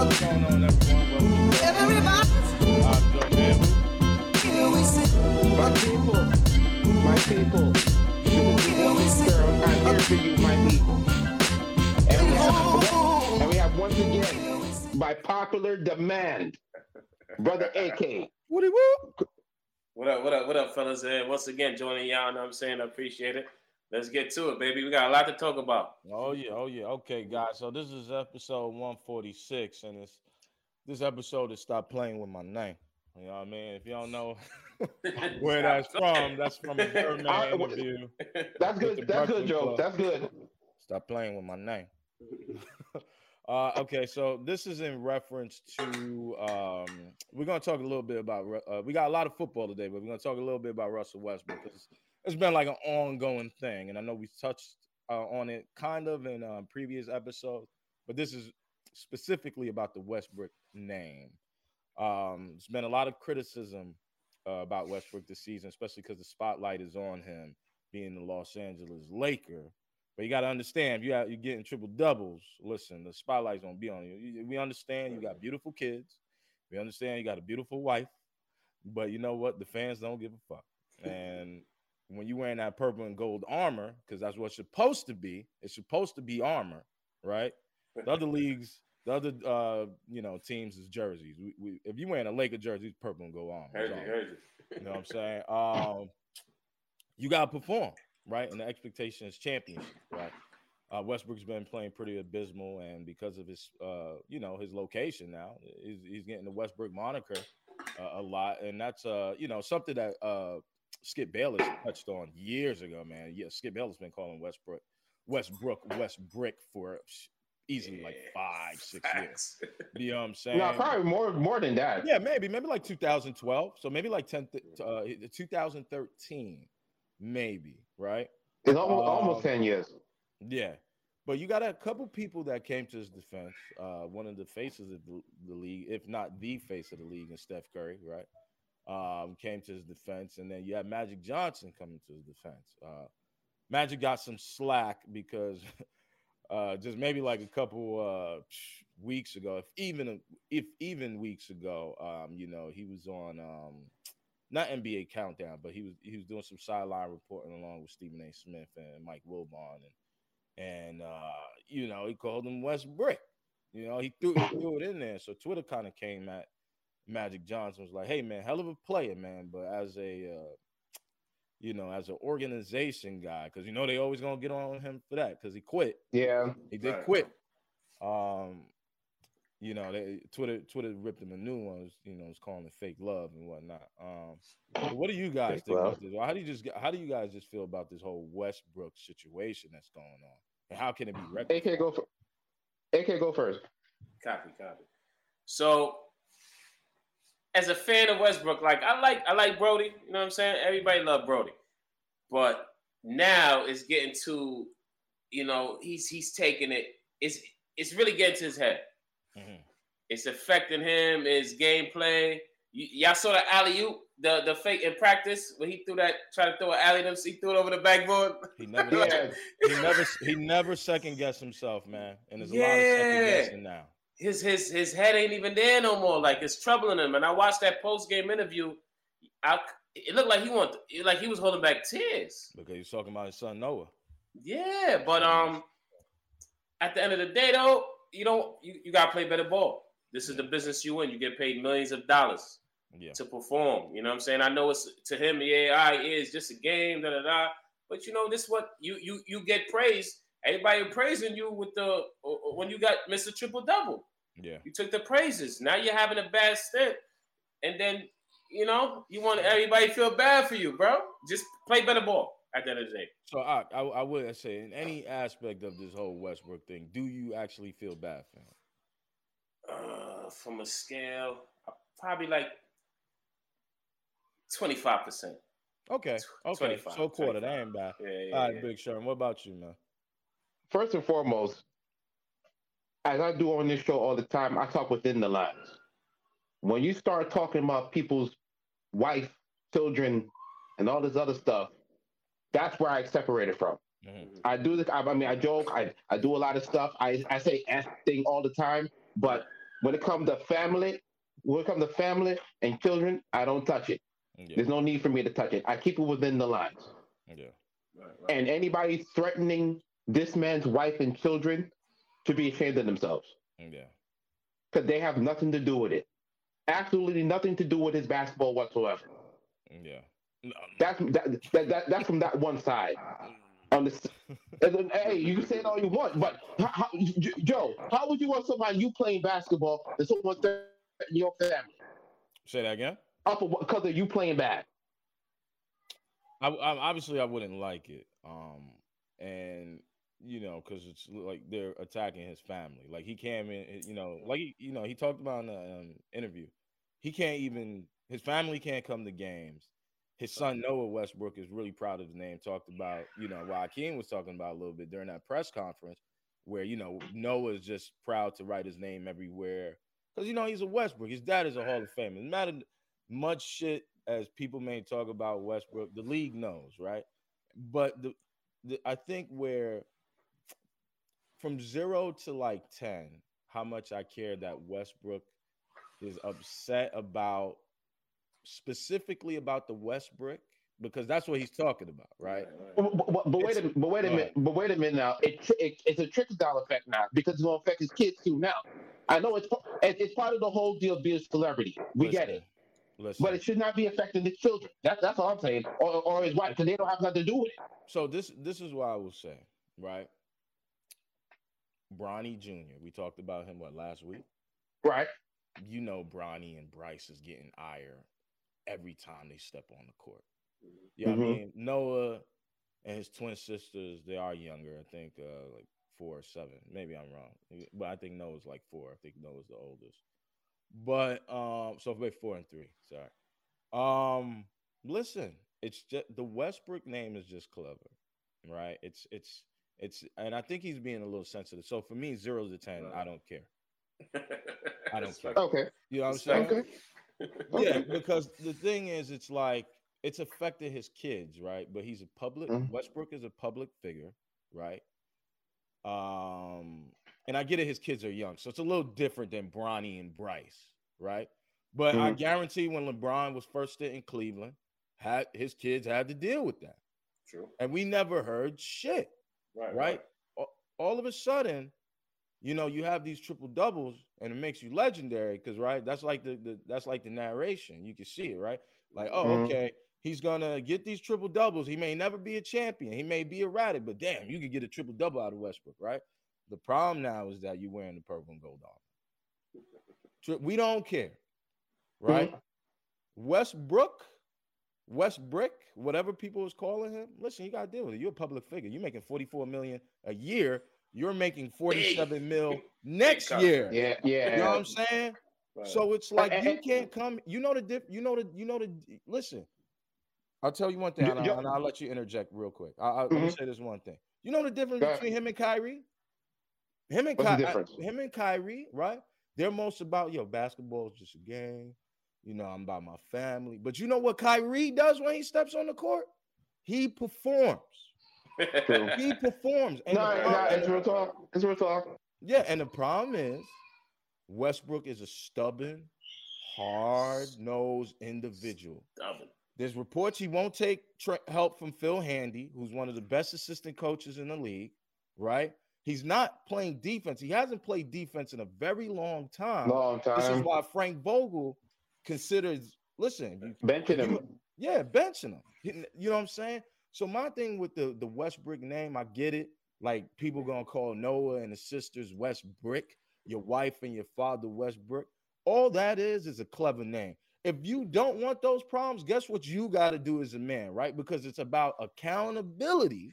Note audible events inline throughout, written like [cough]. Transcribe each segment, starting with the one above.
I'm here for you, my people. And we have, once again, by popular demand, Brother AK. What up, what up, what up, fellas? And once again, joining y'all, know what I'm saying? I appreciate it. Let's get to it, baby. We got a lot to talk about. Oh yeah, oh yeah. Okay, guys. So this is episode 146, and it's this episode is stop playing with my name. You know what I mean? If you don't know [laughs] where that's from, that's from a Birdman [laughs] I- interview. That's good. That's good, Joe. That's good. Stop playing with my name. [laughs] uh, okay, so this is in reference to um, we're gonna talk a little bit about uh, we got a lot of football today, but we're gonna talk a little bit about Russell Westbrook because it's been like an ongoing thing, and I know we touched uh, on it kind of in um, previous episodes, but this is specifically about the Westbrook name. Um, there's been a lot of criticism uh, about Westbrook this season, especially because the spotlight is on him being the Los Angeles Laker. But you got to understand, if you got, you're getting triple doubles. Listen, the spotlight's gonna be on you. You- We understand you got beautiful kids. We understand you got a beautiful wife. But you know what? The fans don't give a fuck. [laughs] And when you wearing that purple and gold armor, because that's what's supposed to be, it's supposed to be armor, right? The other [laughs] leagues, the other uh, you know, teams is jerseys. We, we if you wearing a Laker jersey, it's purple and gold armor. Heard It's you, heard you. You know what I'm saying? Um, you gotta perform, right? And the expectation is championship, right? Uh, Westbrook's been playing pretty abysmal, and because of his, uh, you know, his location now, he's, he's getting the Westbrook moniker uh, a lot, and that's, uh, you know, something that uh, Skip Bayless touched on years ago, man. Yeah, Skip Bayless has been calling Westbrook, Westbrook, Westbrick for easily like five, six years. Facts. [laughs] You know what I'm saying? No, probably more more than that. Yeah, maybe, maybe like 2012. So maybe like 10, th- uh, 2013, maybe, right? It's almost Um, almost ten years. Yeah. But you got a couple people that came to his defense. Uh, one of the faces of the, the league, if not the face of the league, and Steph Curry, right? Um, came to his defense, and then you had Magic Johnson coming to his defense. Uh, Magic got some slack because [laughs] uh, just maybe like a couple uh, weeks ago, if even if even weeks ago, um, you know, he was on um, not NBA Countdown, but he was he was doing some sideline reporting along with Stephen A. Smith and Mike Wilbon, and and uh, you know he called him West Brick. You know he threw, he threw it in there. So Twitter kind of came at Magic Johnson was like, "Hey man, hell of a player, man, but as a uh, you know as an organization guy, because you know they always gonna get on him for that because he quit. Yeah. He did Right. quit. Um, you know, they Twitter Twitter ripped him a new one. Was, you know, was calling it fake love and whatnot. Um, but what do you guys Fake think about this? How do you just how do you guys just feel about this whole Westbrook situation that's going on, and how can it be rectified? AK go for AK go first. Copy, copy. So, as a fan of Westbrook, like I like, I like Brody. You know what I'm saying? Everybody love Brody, but now it's getting to, you know, he's he's taking it. It's it's really getting to his head. Mhm. It's affecting him, his gameplay. Y- y'all saw the alley oop, the the fake in practice when he threw that, tried to throw an alley, them, he threw it over the backboard. He never [laughs] Yeah. he never he never second guessed himself, man. And there's a lot of second guessing now. His his his head ain't even there no more. Like it's troubling him. And I watched that post game interview. I it looked like he want like he was holding back tears. Because he's talking about his son Noah. Yeah, but um, at the end of the day though, you don't you, you gotta play better ball. This is the business you in. You get paid millions of dollars Yeah. to perform. You know what I'm saying? I know it's to him, yeah, right, it's just a game, da da da. But you know, this what you you you get praised. Everybody praising you with the when you got Mr. Triple Double. Yeah. You took the praises. Now you're having a bad stint, and then you know you want everybody to feel bad for you, bro. Just play better ball at the end of the day. So I, I I would say in any aspect of this whole Westbrook thing, do you actually feel bad for him? Uh, from a scale, uh, probably like twenty five percent. Okay. Okay. 25, so quarter, 25. that ain't bad. Yeah, yeah, All right, yeah. Big Sherman. What about you, man? First and foremost, as I do on this show all the time, I talk within the lines. When you start talking about people's wife, children, and all this other stuff, that's where I separate it from. Mhm. I do this. I, I mean, I joke. I, I do a lot of stuff. I, I say F thing all the time. But when it comes to family, when it comes to family and children, I don't touch it. Yeah. There's no need for me to touch it. I keep it within the lines. Yeah. Right, right. And anybody threatening this man's wife and children to be ashamed of themselves. Yeah. because they have nothing to do with it. Absolutely nothing to do with his basketball whatsoever. Yeah. That's that, that, that that's from that one side. On the, then, hey, you can say it all you want, but how, Joe, how would you want somebody you playing basketball and someone threatening your family? Say that again. Up because of you playing bad. I, I, obviously I wouldn't like it, um, and you know, because it's like they're attacking his family. Like he came in, you know, like he, you know, he talked about in the um, interview. He can't even his family can't come to games his son Noah Westbrook is really proud of his name. Talked about, you know, Joaquin was talking about a little bit during that press conference, where you know Noah is just proud to write his name everywhere because you know he's a Westbrook. His dad is a Hall of Famer. No matter much shit as people may talk about Westbrook, the league knows, right? But the, the I think where from zero to like ten, how much I care that Westbrook is upset about specifically about the Westbrook because that's what he's talking about, right? But, but, but wait a but wait a minute, but wait a minute now. It, it, it's a trickle down effect now because it's gonna affect his kids too. Now, I know it's it's part of the whole deal of being a celebrity. We Listen. get it. Listen. But it should not be affecting the children. That's that's all I'm saying, or, or his wife, because they don't have nothing to do with it. So this this is what I will say, right? Bronny Jr. We talked about him what last week, right? You know, Bronny and Bryce is getting ire every time they step on the court. Yeah, mm-hmm. I mean Noah and his twin sisters, they are younger. I think uh, like four or seven. Maybe I'm wrong, but I think Noah's like four. I think Noah's the oldest. But um, so wait, four and three. Sorry. Um, listen, it's just the Westbrook name is just clever, right? It's it's it's, and I think he's being a little sensitive. So for me, zero to ten, I don't care. [laughs] I don't care. Okay. You know what I'm saying? Okay yeah, because the thing is, it's like it's affected his kids, right? But he's a public mm-hmm. Westbrook is a public figure, right? Um, and I get it, his kids are young, so it's a little different than Bronny and Bryce, right? But mm-hmm. I guarantee when LeBron was first in Cleveland, had his kids had to deal with that. True. And we never heard shit. Right. Right. right. All of a sudden, you know, you have these triple doubles and it makes you legendary because right, that's like the, the that's like the narration. You can see it, right? Like, oh, mm-hmm. okay, he's gonna get these triple doubles. He may never be a champion, he may be erratic, but damn, you could get a triple double out of Westbrook, right? The problem now is that you're wearing the purple and gold on. We don't care, right? Mm-hmm. Westbrook, Westbrook, whatever people is calling him. Listen, you gotta deal with it. You're a public figure. You're making 44 million a year you're making 47 mil [laughs] next year. Yeah, yeah. You know what I'm saying? Right. So it's like you can't come. You know the diff. You know the. You know the. Listen, I'll tell you one thing, and I'll, and I'll let you interject real quick. I, I, mm-hmm. Let me mm-hmm. say this one thing. You know the difference between him and Kyrie. Him and Kyrie. Him and Kyrie, right? They're most about yo. Basketball is just a game. You know, I'm about my family. But you know what Kyrie does when he steps on the court? He performs [laughs] he performs. And no, no, it's real talk. It's real talk. Yeah, and the problem is Westbrook is a stubborn, hard-nosed individual. Stubborn. There's reports he won't take tra- help from Phil Handy, who's one of the best assistant coaches in the league, right? He's not playing defense. He hasn't played defense in a very long time. Long time. This is why Frank Vogel considers listen, benching him. Yeah, benching him. You know what I'm saying? So my thing with the the Westbrook name, I get it. Like people gonna call Noah and his sisters Westbrook, your wife and your father Westbrook. All that is is a clever name. If you don't want those problems, guess what you got to do as a man, right? Because it's about accountability.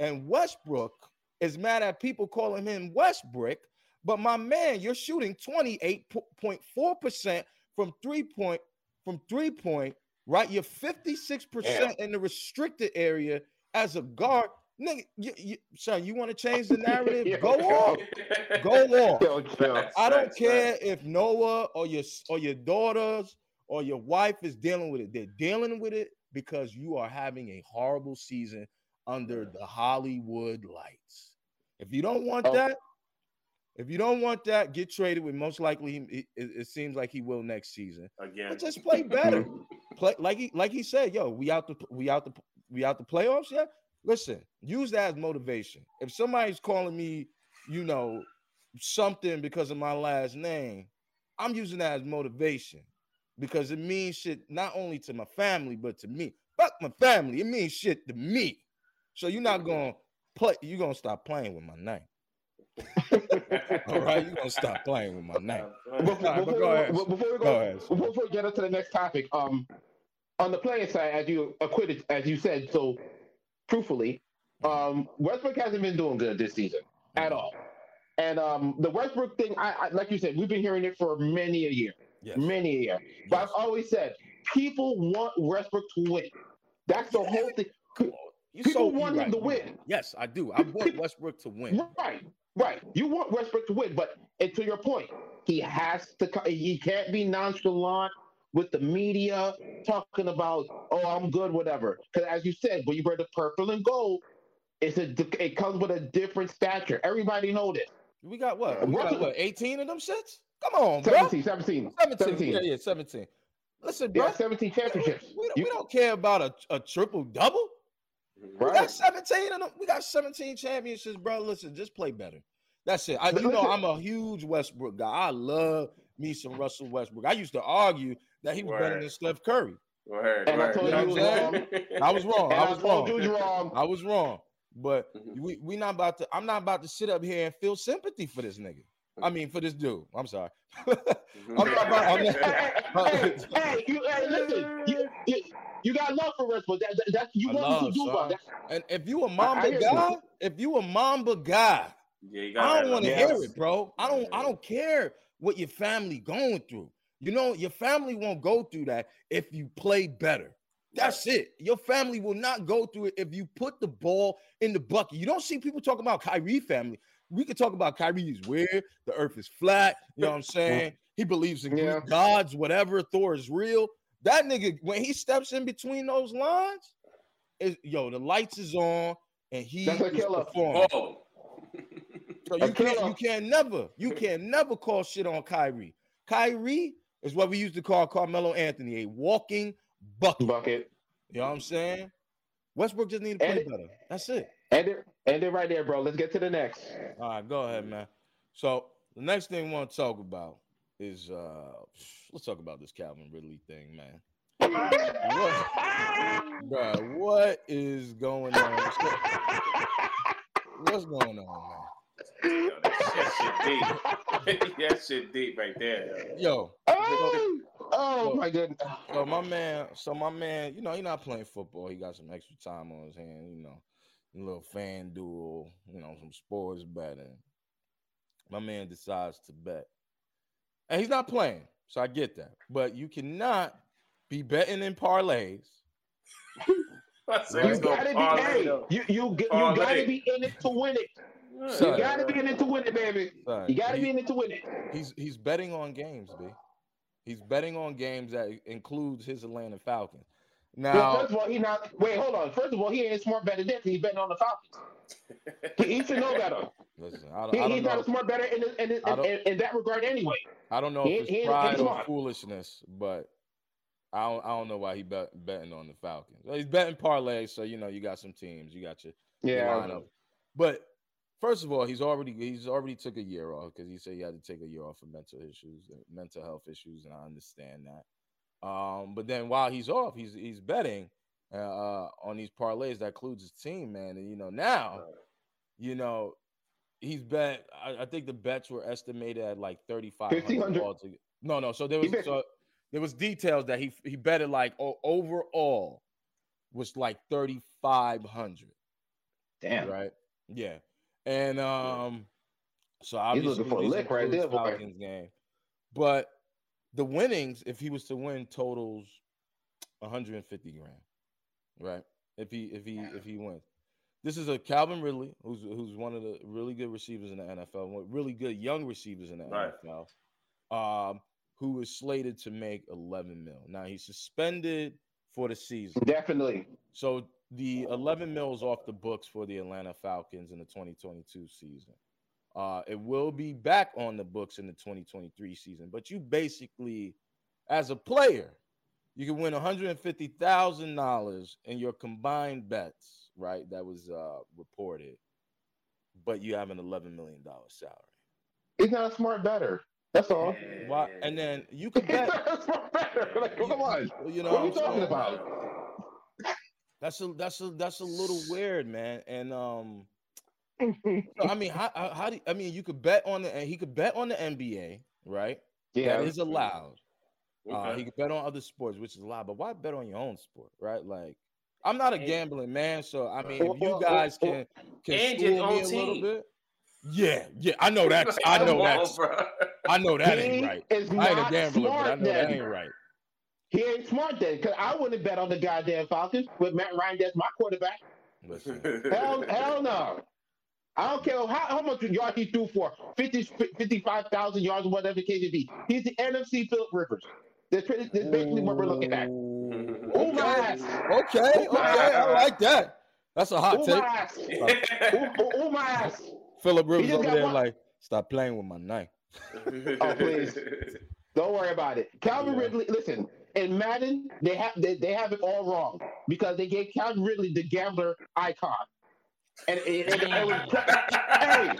And Westbrook is mad at people calling him Westbrook, but my man, you're shooting 28.4% from three point from three point right? You're 56% Damn. in the restricted area as a guard. Nigga, you, you, son, you want to change the narrative? [laughs] Go off. Go [laughs] off. I don't care if Noah or your or your daughters or your wife is dealing with it. They're dealing with it because you are having a horrible season under the Hollywood lights. If you don't want oh. that, if you don't want that, get traded with most likely it, it, seems like he will next season. Again, but just play better. play like he like he said, yo, we out the we out the we out the playoffs. Yeah, listen, use that as motivation. If somebody's calling me, you know, something because of my last name, I'm using that as motivation because it means shit not only to my family but to me. Fuck my family, it means shit to me. So you're not gonna play. You're gonna stop playing with my name. [laughs] All right, you're gonna stop playing with my name. Before, right, before, go ahead. before we go, Go before we get into the next topic, um, on the playing side, as you acquitted, as you said so truthfully, um, Westbrook hasn't been doing good this season at all. And um, the Westbrook thing, I, I like you said, we've been hearing it for many a year, Yes. many a year. But I've always said people want Westbrook to win. That's the whole thing. You People so want him right. to win. Yes, I do. I want Westbrook to win. Right, right. You want Westbrook to win, but and to your point, he has to. He can't be nonchalant with the media talking about, "Oh, I'm good," whatever. Because as you said, when you wear the purple and gold, it's a. It comes with a different stature. Everybody know this. We got what? We got what? 18 of them shits? Come on, bro. 17, 17, 17. 17. Yeah, yeah, 17. Listen, bro. Yeah, 17 championships. We, don't- You- we don't care about a, a triple double. We got 17 of them. We got 17 championships, bro. Listen, just play better. That's it. I, you know, I'm a huge Westbrook guy. I love me some Russell Westbrook. I used to argue that he was better than Steph Curry. Word, And I told you you was wrong. I was wrong. And I I was told wrong. you wrong. I was wrong. But Mhm. we we not about to. I'm not about to sit up here and feel sympathy for this nigga. I mean, for this dude. I'm sorry. [laughs] I'm not about- I'm not- [laughs] hey, hey, hey, you, hey, listen, you, you, you got love for Westbrook. That, that, that's you I want love, to do, son. bro. That, And if you a I Mamba hear you. guy, if you a Mamba guy, Yeah, you I don't want to hear it, bro. I don't. I don't care what your family going through. You know, your family won't go through that if you play better. That's it. Your family will not go through it if you put the ball in the bucket. You don't see people talking about Kyrie family. We could talk about Kyrie is weird. The earth is flat. You know what I'm [laughs] saying? He believes in Yeah. Gods, whatever. Thor is real. That nigga, when he steps in between those lines, is yo, the lights is on and he That's a is killer. performing. Oh. [laughs] So you can't, killer. you can never, you can never call shit on Kyrie. Kyrie is what we used to call Carmelo Anthony, a walking bucket. bucket. You know what I'm saying? Westbrook just need to play And it- better. That's it. End it, end it right there, bro. Let's get to the next. All right, go ahead, man. So the next thing we want to talk about is uh let's talk about this Calvin Ridley thing, man. What, bro, what is going on? What's going on, man? Yo, that shit, shit deep. [laughs] that shit deep right there. yo. Yo, Oh, oh So- my goodness. So my man, so my man, you know, he's not playing football. He got some extra time on his hand, you know, a little FanDuel, you know, some sports betting. My man decides to bet. And he's not playing, so I get that. But you cannot be betting in parlays. [laughs] You gotta be, hey, you you you gotta be in it to win it. Son. You gotta be in it to win it, baby. Son, You gotta he- be in it to win it. he's he's betting on games, B. He's betting on games that includes his Atlanta Falcons. Well, Now, first of all, he not. Wait, hold on. First of all, he ain't smart better than he's betting on the Falcons. [laughs] He, he should know better. listen, I don't, He, I he's don't not know. a smart better in, in, in, in, that regard anyway. I don't know He if it's pride or foolishness, but I don't, I don't know why he bet, betting on the Falcons. Well, He's betting parlay, so you know you got some teams, you got your, your Yeah. lineup. But first of all, he's already he's already took a year off because he said he had to take a year off for mental issues, mental health issues, and I understand that. Um, but then while he's off, he's he's betting uh, on these parlays that includes his team, man. And you know now, you know, he's bet. I, I think the bets were estimated at like thirty five hundred No, no. So there was so there was details that he he betted like overall was like thirty five hundred, Damn. right? Yeah, and um, so He's obviously looking for a lick right there. Falcons game, but the winnings, if he was to win, totals one hundred and fifty grand, right? If he if he if he wins. This is a Calvin Ridley, who's who's one of the really good receivers in the NFL, one- really good young receivers in the Right. NFL, um, who is slated to make 11 mil. Now he's suspended for the season, Definitely. so the 11 mils off the books for the Atlanta Falcons in the 2022 season. Uh, it will be back on the books in the 2023 season, but you basically, as a player, you can win $150,000 in your combined bets, right? That was uh, reported, but you have an $11 million salary. He's not a smart better. That's all. Why? And then you can [laughs] bet. like, come on. You know what are you I'm talking saying? about? That's a that's a that's a little [laughs] weird, man. And um, I mean, how, how how do you, I mean you could bet on the he could bet on the NBA, right? yeah, That is allowed. Uh, he could bet on other sports, which is allowed. But why bet on your own sport, right? Like, I'm not a gambling man, so I mean, if you guys can can and school me a little team. bit. Yeah, yeah, I know [laughs] that. I know on, that. I know that he ain't right. is I ain't a not gambler, but I smart know that then. ain't right. He ain't smart then, because I wouldn't bet on the goddamn Falcons with Matt Ryan as my quarterback. Listen, Hell, hell no. I don't care how, how much yards he threw for 50, 55,000 yards or whatever the case may be. He's the NFC Philip Rivers. That's, pretty, that's basically what we're looking at. Ooh, Ooh, my. Okay, okay, I like that. That's a hot Ooh, take. my ass. Ooh, ooh, ooh, my ass. Philip Rivers just over there, one- like, stop playing with my knife. Oh, please. Don't worry about it. Calvin Yeah. Ridley, listen, in Madden, they have they, they have it all wrong because they gave Calvin Ridley the gambler icon. And, and, and it was hey,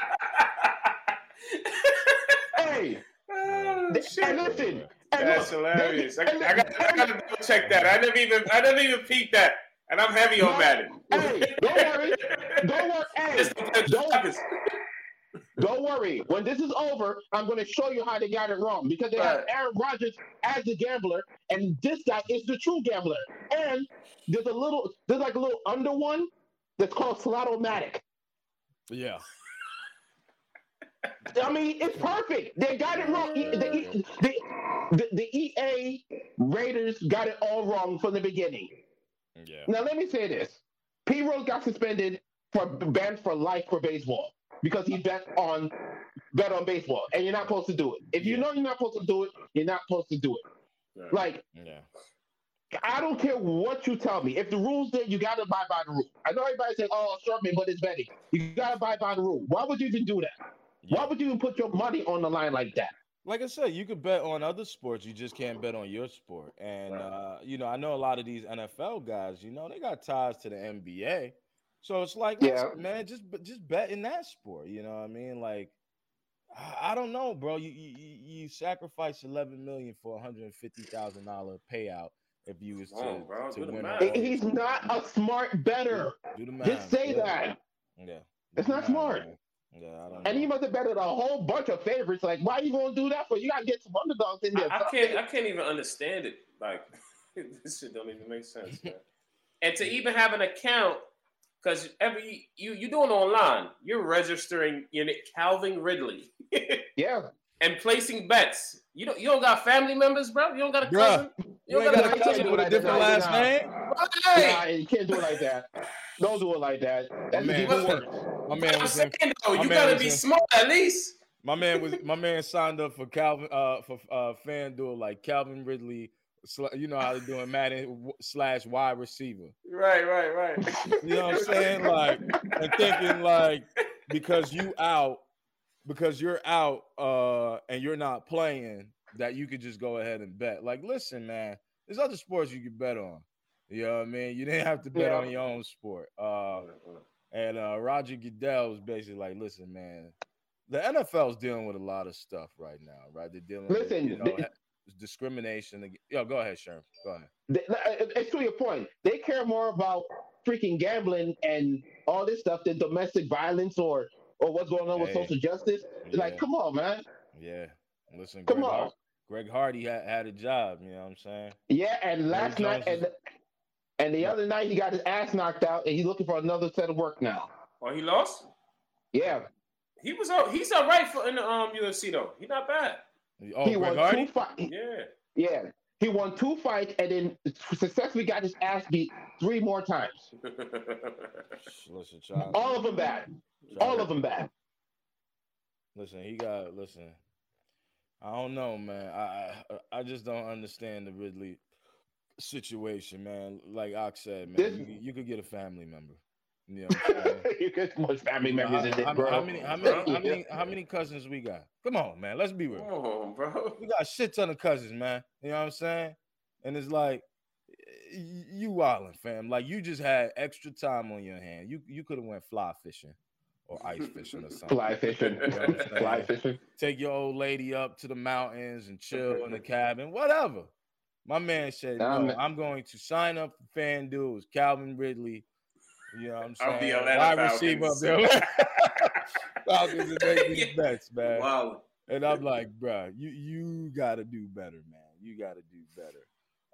[laughs] hey, Oh, th- and listen, and That's look, hilarious. I, they- I got I got to double check that. I never even I never even peeked that, and I'm heavy on No, Madden. hey, don't worry, don't worry, [laughs] hey, don't- [laughs] Don't worry. When this is over, I'm going to show you how they got it wrong because they have Aaron Rodgers as the gambler, and this guy is the true gambler. And there's a little, there's like a little under one that's called Slot-O-Matic. Yeah. I mean, it's perfect. They got it wrong. The, the, the, the EA Raiders got it all wrong from the beginning. Yeah. Now, let me say this. P. Rose got suspended for banned for life for baseball because he bet on bet on baseball, and you're not supposed to do it. If you know you're not supposed to do it, you're not supposed to do it. Like Yeah. I don't care what you tell me. If the rules there, you got to abide by the rule. I know everybody say, "Oh, short me," but it's betting. You got to abide by the rule. Why would you even do that? Yeah. Why would you even put your money on the line like that? like I said, you could bet on other sports. You just can't bet on your sport. And Right. uh, you know, I know a lot of these NFL guys. You know, they got ties to the NBA. So it's like, Yeah. man, just just bet in that sport. You know what I mean? Like, I, I don't know, bro. You you, you you sacrifice eleven million for a hundred and fifty thousand dollar payout if you was to, Come bro. to win. math. He's not a smart better. Do the math. Just say yeah. that. Yeah. It's not math, smart. man. Yeah, I don't And he must have betted a whole bunch of favorites. Like, why you gonna do that for? You gotta get some underdogs in there. I, I can't I can't even understand it. Like [laughs] this shit don't even make sense, man. and to even have an account, because every you you doing online, you're registering in it Calvin Ridley [laughs] Yeah. and placing bets. You don't you don't got family members, bro. You don't got a Bruh, cousin. You ain't got got a a cousin cousin with a different that, last nah. name? Hey, Nah, you can't do it like that. Don't do it like that. That's man, even listen. worse. My man I'm was in though, my you man gotta was be in- smart at least. My man was my man signed up for Calvin uh for uh FanDuel like Calvin Ridley. You know how they're doing Madden slash wide receiver. Right, right, right. You know what I'm saying? Like and thinking like because you out because you're out uh and you're not playing that you could just go ahead and bet. Like listen, man, there's other sports you could bet on. You know what I mean? You didn't have to bet Yeah. on your own sport. Uh and uh, Roger Goodell was basically like, "Listen, man, the NFL is dealing with a lot of stuff right now, right? They're dealing Listen, with you know, they- discrimination. Yo, go ahead, Sherm. Go ahead. They- It's to your point. They care more about freaking gambling and all this stuff than domestic violence or or what's going on with social justice. It's Like, come on, man. Yeah, listen, Come Greg, on. Har- Greg Hardy had, had a job. You know what I'm saying? Yeah, and last Jones night and and the other night he got his ass knocked out and he's looking for another set of work now. Oh, he lost. Yeah. He was all, he's all right for in the um UFC though. He not bad. Oh, he Greg won Hardy. two fights. Yeah. Yeah. He won two fights and then successfully got his ass beat three more times. [laughs] Listen, child. All of them bad. All of them bad. Listen, he got listen. I don't know, man. I I, I just don't understand the Ridley situation, man. Like Ox said, man, This- you, you could get a family member. You know what I'm [laughs] you get much family members in how, this, how- bro. how many, how many, how many, how many cousins we got? Come on, man. Let's be real. Come on, bro. We got a shit ton of cousins, man. You know what I'm saying? And it's like y- you wildin', fam. Like you just had extra time on your hand. You you could have went fly fishing. Or ice fishing or something. Fly fishing. You know what I'm [laughs] saying? Fly fishing. Take your old lady up to the mountains and chill in the cabin, whatever. My man said, Nah, no, man. I'm going to sign up for FanDuel. It Calvin Ridley. You know what I'm saying? I'll be Atlanta Wide receiver of [laughs] Falcons. the Falcons and make these bets, man. wow. And I'm like, bro, you you gotta do better, man. You gotta do better.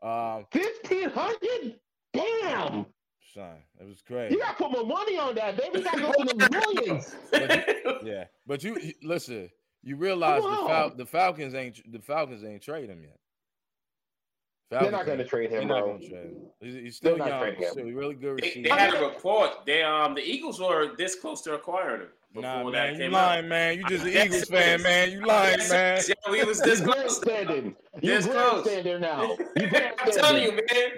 Um, Fifteen hundred? Damn. Son, it was crazy. You gotta put more money on that, baby. You gotta go to the millions. [laughs] Yeah, but you you- listen. You realize the, Fal- the Falcons ain't the Falcons ain't trade him yet. They're not gonna ain't- trade they're him, not bro. gonna trade him. He's, he's still They're young. trading him. Still really good They, receiver. they had a report. They um the Eagles were this close to acquiring him before Nah, that man, you came lying, out. man. You just an [laughs] Eagles fan, man. You lying, Yes, man. Yeah, we was this close. grandstanding. [laughs] You This close. grandstanding now. You I'm telling you, man.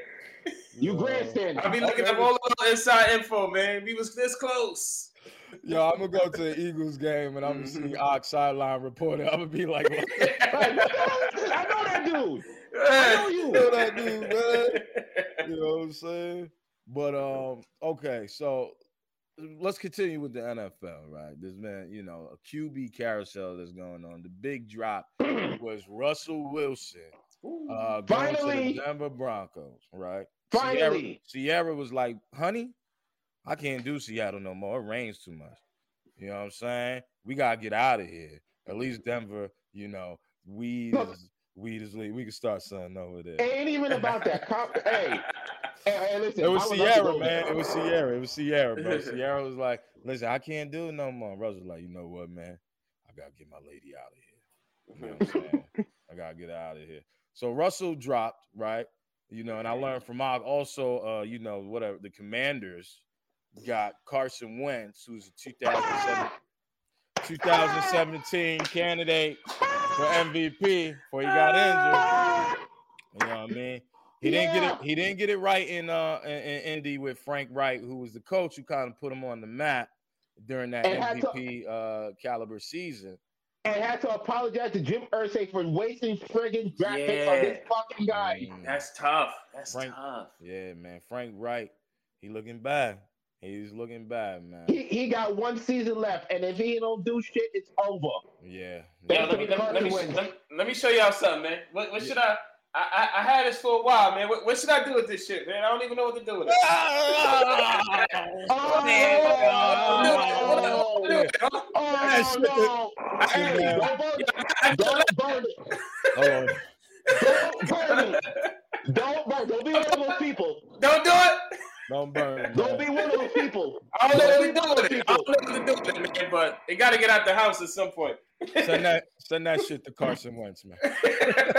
You Yo. grandstanding. I be looking Okay. up all the little inside info, man. We was this close. Yo, I'm gonna go to the Eagles game and I'm gonna see Mhm. Ox sideline reporter. I'm gonna be like, what Like, what the hell is this? I know that dude. I know you. I know that dude, man? [laughs] You know what I'm saying? But um, okay, so let's continue with the NFL, right? There's been, you know, a QB carousel that's going on. The big drop [clears throat] was Russell Wilson uh going to Finally. the Denver Broncos, right? Finally. Ciara, Ciara was like, honey, I can't do Seattle no more. It rains too much. You know what I'm saying? We gotta get out of here. At least Denver, you know, weed is weed is legal. We can start something over there. It ain't even about that. [laughs] Comp- hey, hey, hey, listen. It was I would love to Ciara, man. It was Ciara. It was Ciara, bro. [laughs] Ciara was like, listen, I can't do it no more. Russ was like, you know what, man? I gotta get my lady out of here. You know what I'm saying? [laughs] I gotta get out of here. So Russell dropped, right? You know, and I learned from Og also, uh, you know, whatever the commanders got Carson Wentz, who's a 2007, 2017 candidate for MVP before he got injured. You know what I mean? He didn't get it. He didn't get it right in uh in, in Indy with Frank Reich, who was the coach who kind of put him on the map during that had to- MVP uh caliber season. And had to apologize to Jim Irsay for wasting friggin' draft picks on this fucking guy. Mm, That's tough. That's Frank- tough. yeah, man. Frank Reich, he looking bad. He's looking bad, man. He, he got one season left, and if he don't do shit, it's over. Yeah. Yeah, yeah. let me let me, let me, let me, show y'all something, man. What, what should I, I? I I had this for a while, man. What, what should I do with this shit, man? I don't even know what to do with it. [laughs] Oh, [laughs] Oh, no. That Oh, shit- no. Hey, man. don't burn it. Don't burn it. Don't burn it. Don't burn. Don't be one of those people. Don't do it. Don't burn. Don't be one of those people. I don't know what to Don't be with it. I don't know what to do with it, man. But it got to get out the house at some point. Send that [laughs] send that shit to Carson Wentz, man. [laughs]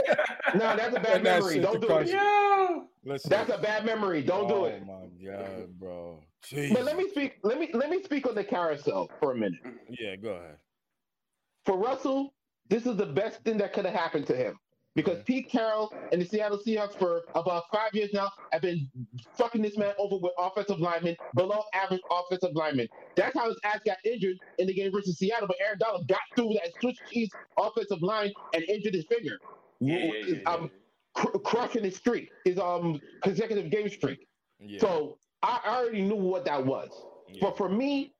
No, that's a bad And memory. Don't do Carson. it. Yo. Listen. That's a bad memory. Don't do oh it. my god, bro. But let me speak. Let me let me speak on the carousel for a minute. Yeah, go ahead. For Russell, this is the best thing that could have happened to him because. Pete Carroll and the Seattle Seahawks for about five years now have been fucking this man over with offensive linemen, below average offensive linemen. That's how his ass got injured in the game versus Seattle. But Aaron Donald got through that Swiss cheese offensive line and injured his finger. Yeah, yeah, yeah. Um, cr- crushing his streak, his um consecutive game streak. Yeah. So I already knew what that was. But for me,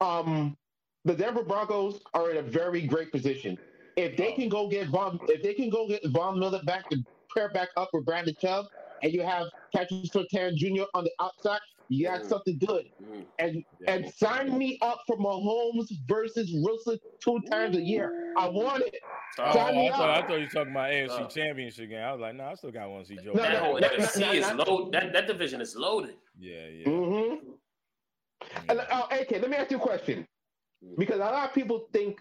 um, the Denver Broncos are in a very great position. If they Oh. can go get Von, if they can go get Von Miller back to pair back up with Brandon Chubb, and you have Patrick Surtain Jr. on the outside, you got Mm. something good. Mm. And Yeah. and sign me up for Mahomes versus Wilson two times a year. I want it. Oh, Sign me I, thought, I thought you were talking about AFC Uh. Championship game. I was like, no, I still got one to see Joe. No, That whole no, no, NFC no, is no. loaded. That that division is loaded. Yeah, yeah. Mm-hmm. And, uh, okay, let me ask you a question. Because a lot of people think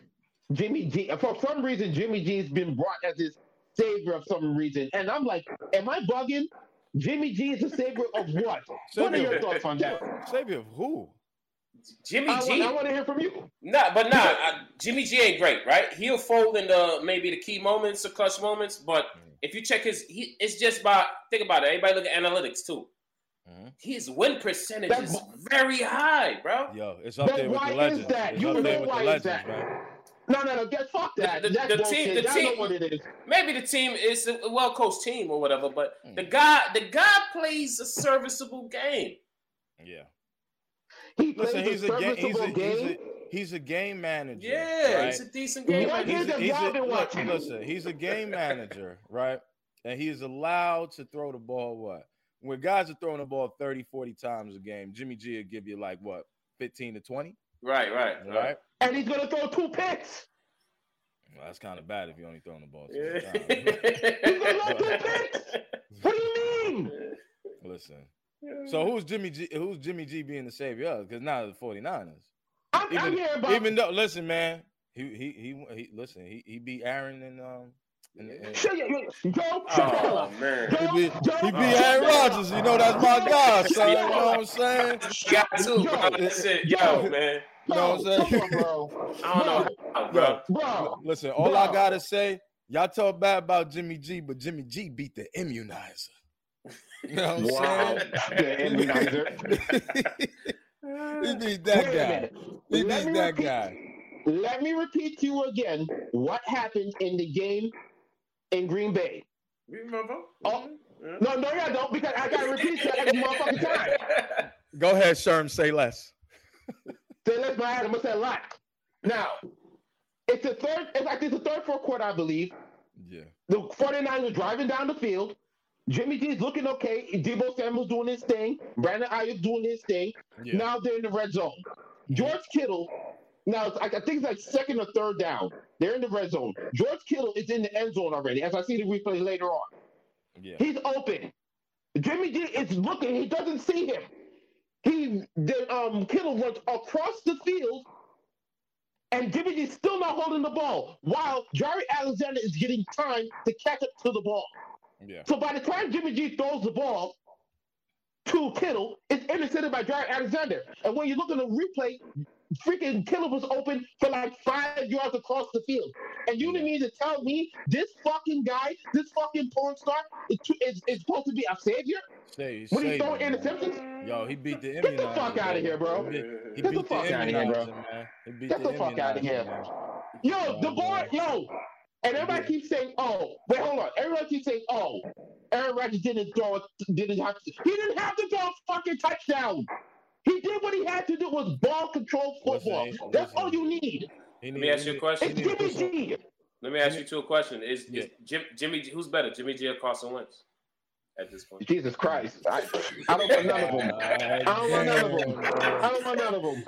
Jimmy G, for some reason, Jimmy G has been brought as his savior of some reason. And I'm like, am I bugging? Jimmy G is the savior of what? What are your thoughts on that? Savior of who? Jimmy I, G. want, I want to hear from you. Nah, but nah, uh, Jimmy G ain't great, right? He'll fold in the maybe the key moments, the clutch moments. But Mm. if you check his, he it's just about think about it. Everybody look at analytics too. Mhm. His win percentage That's- is very high, bro. Yo, it's up there with why the is legends. that? It's You up there know with why the is legends, that? man. No, no, no. Get fuck that. The- the- the team- the team- know what it is. Maybe the team is a well coached team or whatever, but the Mm. guy the guy plays a serviceable game. Yeah. He plays Listen, he's a a, ga- he's, serviceable a, he's, game. a, he's a game manager. Yeah, right? he's a decent game What manager. is it he's y'all a, been look, watching? listen, he's a game manager, right? And he is allowed to throw the ball what? When guys are throwing the ball 30, 40 times a game, Jimmy G will give you like what, 15 to 20, Right, right, right? right. And he's gonna throw two picks. Well, that's kind of bad if you're only throwing the ball two Yeah. [laughs] He's gonna throw two picks. What do you mean? [laughs] Listen. So who's Jimmy G who's Jimmy G being the savior of? Because now the 49ers. I'm, I'm Even, hearing about even though listen, man, he he he, he listen, he, he beat Aaron and um and, and Shut Joe, shut Oh up. man. Joe, he beat, Joe, he beat Oh, Aaron man. Rodgers. You know that's my guy, son. You know what I'm saying? Got to, Yo, bro. That's it. Yo, yo. man. You know what I'm Come saying? on, bro. [laughs] I don't know, how, bro. Bro, Listen, all I gotta say, y'all talk bad about Jimmy G, but Jimmy G beat the immunizer. You know what I'm wow. saying? [laughs] The immunizer. he beat that guy. minute. He beat that repeat- guy. Let me repeat to you again what happened in the game in Green Bay. Remember? Oh. Mhm. No, no, I don't, because I gotta repeat that every motherfucking time. [laughs] Go ahead, Sherm. Say less. Say let's my I'm gonna say a lot. Now, it's the third, it's like it's the third, fourth quarter, I believe. Yeah. The 49ers are driving down the field. Jimmy G is looking okay. Deebo Samuel's doing his thing. Brandon Aiyuk doing his thing. Yeah. Now they're in the red zone. George Kittle. Now it's like I think it's like second or third down. They're in the red zone. George Kittle is in the end zone already. As I see the replay later on, Yeah. he's open. Jimmy G is looking. He doesn't see him. He the um Kittle runs across the field, and Jimmy is still not holding the ball. While Jaire Alexander is getting time to catch up to the ball. Yeah. So by the time Jimmy G throws the ball to Kittle, it's intercepted by Jaire Alexander. And when you look at the replay, freaking Kittle was open for like five yards across the field. And you didn't mean to tell me this fucking guy, this fucking porn star, is, is, is supposed to be a savior Say, when say he's throwing man. interceptions? Yo, he beat the Get the fuck outta baby. here, bro. He beat, he Get the fuck outta here, bro. He Get the fuck out of here. Yo, the boy, yo. And everybody Yeah. keeps saying, "Oh, wait, hold on." Everybody keeps saying, "Oh, Aaron Rodgers didn't throw didn't have to. He didn't have to throw a fucking touchdown. He did what he had to do was ball control football. Listen, That's listen. all you need. He Let me ask you a question. It's he need to Jimmy G. Let me ask you two a question. Is, Yeah. is Jim, Jimmy who's better, Jimmy G or Carson Wentz at this point? Jesus Christ, [laughs] I, I don't want none of them. I don't want none of them. I don't want none of them.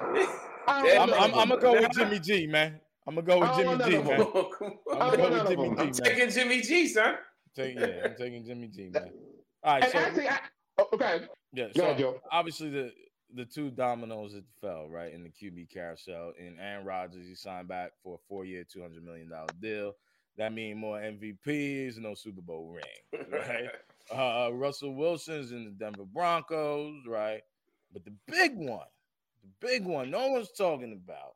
I don't I'm, I'm, I'm gonna go with Jimmy G, man. I'm gonna go with oh, Jimmy G, man. none of Oh, come I'm gonna go with Jimmy of G, man. Taking Jimmy G, son. Take, yeah, I'm taking Jimmy G, man. All right, And so actually, I, oh, okay, yeah, go so ahead, Joe. obviously the the two dominoes that fell right in the QB carousel. and Aaron Rodgers, he signed back for a four-year, two hundred million dollar deal. That means more MVPs, no Super Bowl ring, [laughs] right? uh, Russell Wilson's in the Denver Broncos, right? But the big one, the big one, no one's talking about,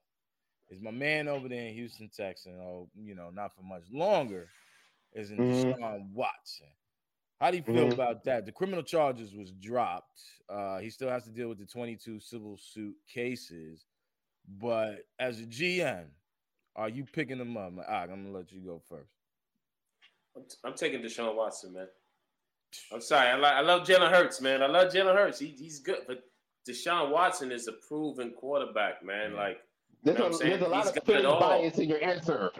is my man over there in Houston, Texas. Oh, you know, not for much longer, is in Mhm. Deshaun Watson. How do you feel Mhm. about that? The criminal charges was dropped. Uh, he still has to deal with the 22 civil suit cases. But as a GM, are you picking them up? Like, all right, I'm gonna let you go first. I'm, I'm taking Deshaun Watson, man. [sighs] I'm sorry. I, like I love Jalen Hurts, man. I love Jalen Hurts. He, he's good. But Deshaun Watson is a proven quarterback, man. Yeah. Like, There's, know a, what I'm saying? there's a lot He's of got it Philly bias in your answer.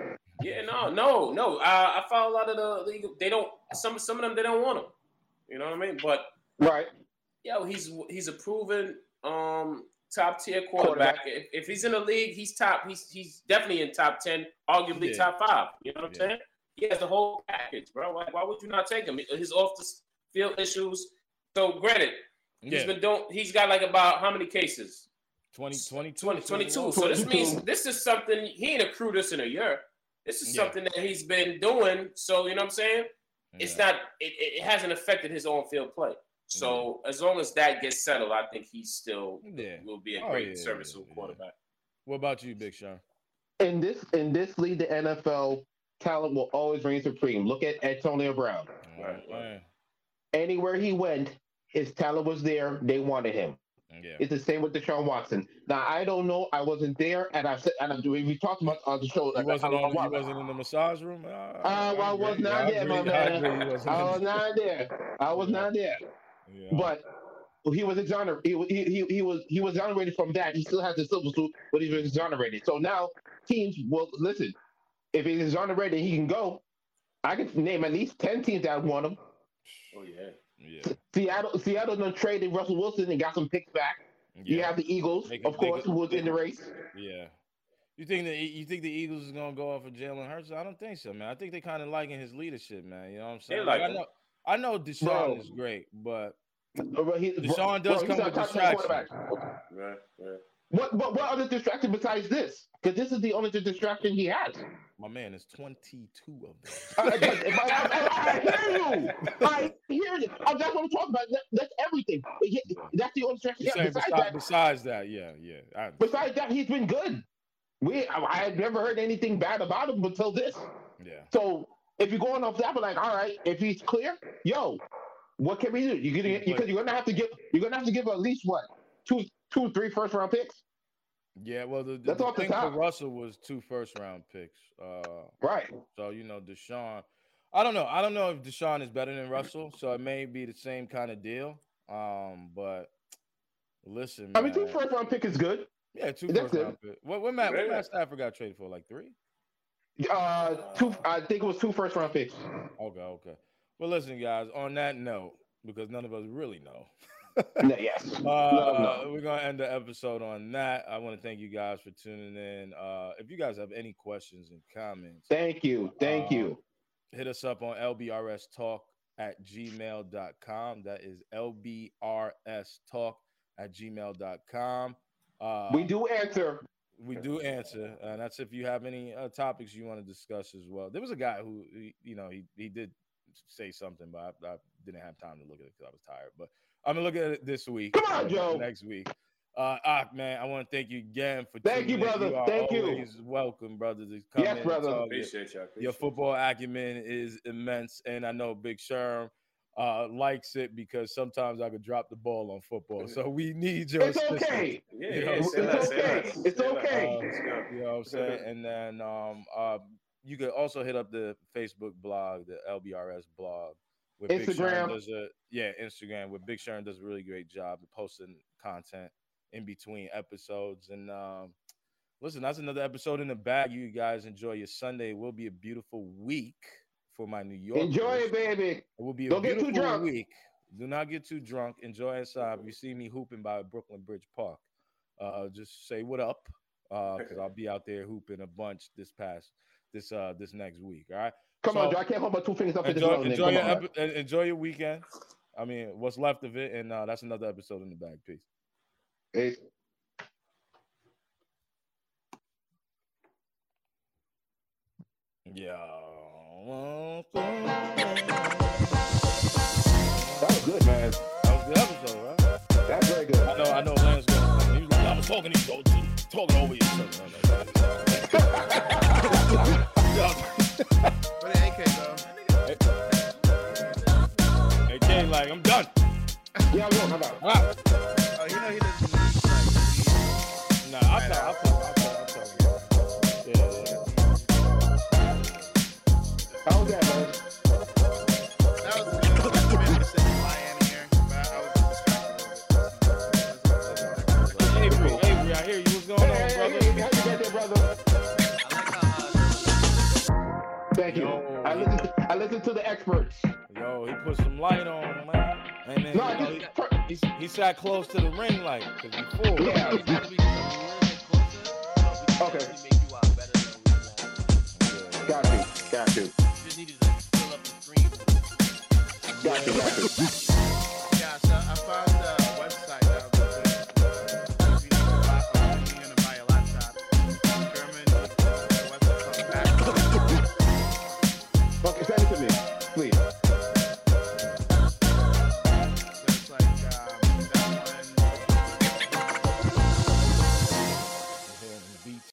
yeah, no, no, no. I, I follow a lot of the league. They don't, some, some of them, they don't want him. You know what I mean? But, Right. yo, he's he's a proven um, top tier quarterback. Quarterback. If, if he's in the league, he's top. He's he's definitely in top ten, arguably Yeah. top five. You know what I'm saying? He has the whole package, bro. Why, why would you not take him? His off the field issues. So, granted, he's Yeah, been doing. He's got like about how many cases? 20, 22, 20, 22. So this means this is something he ain't accrued this in a year. This is Yeah. something that he's been doing. So you know what I'm saying? It's Yeah. not. It, it hasn't affected his on field play. So as long as that gets settled, I think he still Yeah. will be a Oh, great yeah, serviceable yeah. quarterback. What about you, Big Sean? In this in this league, the NFL talent will always reign supreme. Look at Antonio Brown. Right, right. Anywhere he went, his talent was there. They wanted him. Yeah. It's the same with Deshaun Watson. Now I don't know. I wasn't there, and I said, and I, we we talked about on the show. He like, wasn't, on, he wasn't in the massage room? Uh, Uh, I was not there, my man. I was not there. I was not there. But he was exonerated. He, he, he, was he was exonerated from that. He still has the silver suit, but he was exonerated. So now teams will listen. If he's exonerated, he can go. I can name at least ten teams that want him. Oh yeah. Yeah. Seattle Seattle done traded Russell Wilson and got some picks back. You have the Eagles, Make of course, make who was in the race. Yeah. You think the you think the Eagles is gonna go off of Jalen Hurts? I don't think so, man. I think they kind of liking his leadership, man. You know what I'm saying? like I know I know Deshaun Bro. is great, but he- Deshaun does he's come not with top 10 distractions. quarterback. Right. Right. What, what what other distraction besides this? Because this is the only distraction he has. My man is 22 of them. I, I- I- I hear you. I hear you. Uh, that's what I'm talking about. That, that's everything. That's the only. You Yeah, besides besides, that, besides that, yeah, yeah. Besides that, he's been good. We I, had never heard anything bad about him until this. yeah. So if you're going off that, but like, all right, if he's clear, yo, what can we do? You're gonna because you're gonna have to give you're gonna have to give at least what two two three first round picks, Yeah, well, the, the, That's the off the thing for. Russell was two first round picks. Uh, right? so you know, Deshaun. I don't know. I don't know if Deshaun is better than Russell, so it may be the same kind of deal. Um, but listen, I mean, two first round pick is good. yeah, two that's first good. round picks. What, what Matt? What Yeah. Matt Stafford got traded for? Like three? Uh, two. I think it was two first round picks. Okay, okay. Well, listen, guys. On that note, because none of us really know. [laughs] No, yes. [laughs] Uh, no. We're gonna end the episode on that. I want to thank you guys for tuning in. Uh, if you guys have any questions and comments, Thank you. Thank Uh, you. hit us up on lbrs talk at gmail.com. That is lbrs talk at gmail.com. Uh, We do answer. we do answer, and that's if you have any uh, topics you want to discuss as well. There was a guy who, he- you know, he he did say something, but I, I didn't have time to look at it because I was tired. But I'm gonna look at it this week. Come on, Joe. Next week. Uh, Ak, man, I want to thank you again for Thank you, tuning in. brother. are Thank you. always welcome, brother. To come Yes, in and brother. talk. Your- Appreciate y'all. Your Appreciate football acumen is immense, and I know Big Sherm uh, likes it because sometimes I could drop the ball on football. So we need your It's assistance. okay. Yeah, You yeah, know, yeah. it's say less, okay. It's say less. okay. Let's you know what I'm saying? And then um, uh, you could also hit up the Facebook blog, the LBRS blog. Where Big Sherm Instagram. does a yeah, Instagram where Big Sherm does a really great job of posting content in between episodes. And um, listen, that's another episode in the bag. You guys enjoy your Sunday. It will be a beautiful week for my New York. Enjoy it, baby. It will be a Don't get too beautiful drunk. week. Do not get too drunk. Enjoy inside. You see me hooping by Brooklyn Bridge Park, uh, just say what up, because I'll be out there hooping a bunch this past this uh this next week. All right. Come on, So- Joe. I can't hold my two fingers up this Enjoy, nose, nigga. enjoy your on, epi- enjoy your weekend. I mean, what's left of it, and uh, that's another episode in the bag. Peace. Hey, Yeah. that was good, man. That was a good episode, right? That's very good. I know. I know. Lance going. He was like, I was talking to you, though, talking over you. [laughs] Where the AK go? Hey, King, like I'm done. Yeah, I will. I'm out. Ah. Oh, you know he doesn't like. Nah, I'll tell. I'll tell. I'll tell. I'll tell you. Yeah, yeah. How was that, man? That was I was gonna be able to here, but I was distracted. Avery, Avery, I hear you. What's going Hey, on, hey, brother? hey, hey, happy birthday, brother. Thank you. Yo. I listen. To, I listen to the experts. Yo, he put some light on, man. And then No, you know, he, per- he, he sat close to the ring light because before. Yeah. It's gotta be a little bit closer, but we can Okay. make you out better than we want. Got you. Got you. Just needed to fill up the screen. Got you. Got you. Yeah, so I found uh,